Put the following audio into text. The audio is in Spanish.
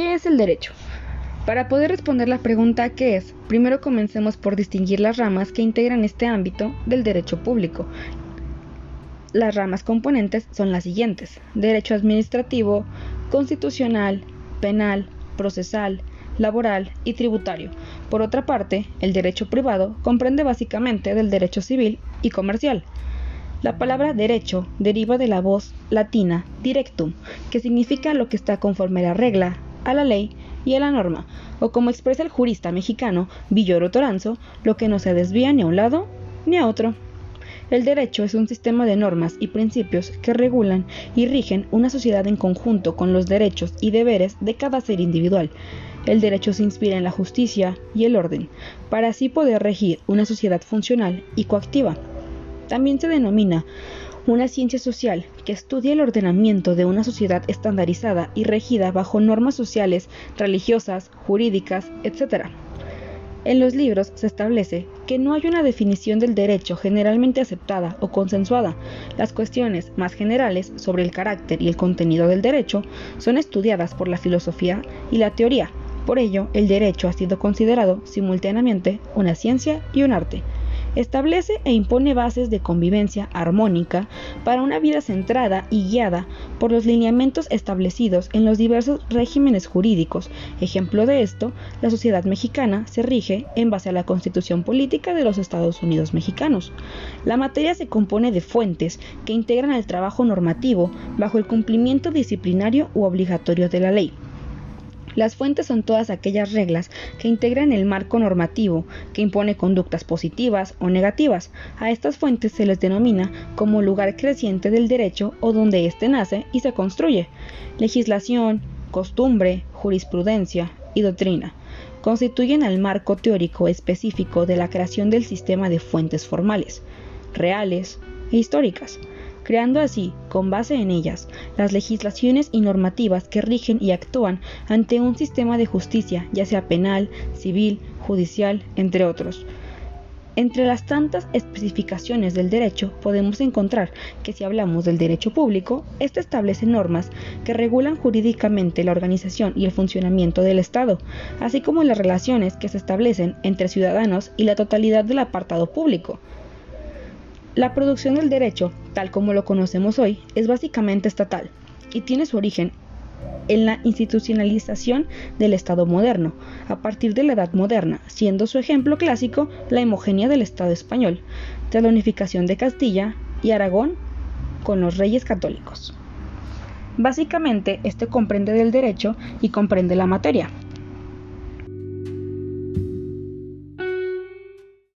¿Qué es el derecho? Para poder responder la pregunta ¿qué es? Primero comencemos por distinguir las ramas que integran este ámbito del derecho público. Las ramas componentes son las siguientes. Derecho administrativo, constitucional, penal, procesal, laboral y tributario. Por otra parte, el derecho privado comprende básicamente del derecho civil y comercial. La palabra derecho deriva de la voz latina directum, que significa lo que está conforme a la regla, a la ley y a la norma, o como expresa el jurista mexicano Villoro Toranzo, lo que no se desvía ni a un lado ni a otro. El derecho es un sistema de normas y principios que regulan y rigen una sociedad en conjunto con los derechos y deberes de cada ser individual. El derecho se inspira en la justicia y el orden, para así poder regir una sociedad funcional y coactiva. También se denomina una ciencia social que estudia el ordenamiento de una sociedad estandarizada y regida bajo normas sociales, religiosas, jurídicas, etc. En los libros se establece que no hay una definición del derecho generalmente aceptada o consensuada. Las cuestiones más generales sobre el carácter y el contenido del derecho son estudiadas por la filosofía y la teoría. Por ello, el derecho ha sido considerado simultáneamente una ciencia y un arte establece e impone bases de convivencia armónica para una vida centrada y guiada por los lineamientos establecidos en los diversos regímenes jurídicos. Ejemplo de esto, la sociedad mexicana se rige en base a la Constitución Política de los Estados Unidos Mexicanos. La materia se compone de fuentes que integran el trabajo normativo bajo el cumplimiento disciplinario u obligatorio de la ley. Las fuentes son todas aquellas reglas que integran el marco normativo, que impone conductas positivas o negativas. A estas fuentes se les denomina como lugar creciente del derecho o donde éste nace y se construye. Legislación, costumbre, jurisprudencia y doctrina constituyen el marco teórico específico de la creación del sistema de fuentes formales, reales e históricas creando así, con base en ellas, las legislaciones y normativas que rigen y actúan ante un sistema de justicia, ya sea penal, civil, judicial, entre otros. Entre las tantas especificaciones del derecho podemos encontrar que si hablamos del derecho público, éste establece normas que regulan jurídicamente la organización y el funcionamiento del Estado, así como las relaciones que se establecen entre ciudadanos y la totalidad del apartado público. La producción del derecho, tal como lo conocemos hoy, es básicamente estatal y tiene su origen en la institucionalización del Estado moderno, a partir de la Edad Moderna, siendo su ejemplo clásico la homogénea del Estado español, tras la unificación de Castilla y Aragón con los reyes católicos. Básicamente, este comprende del derecho y comprende la materia,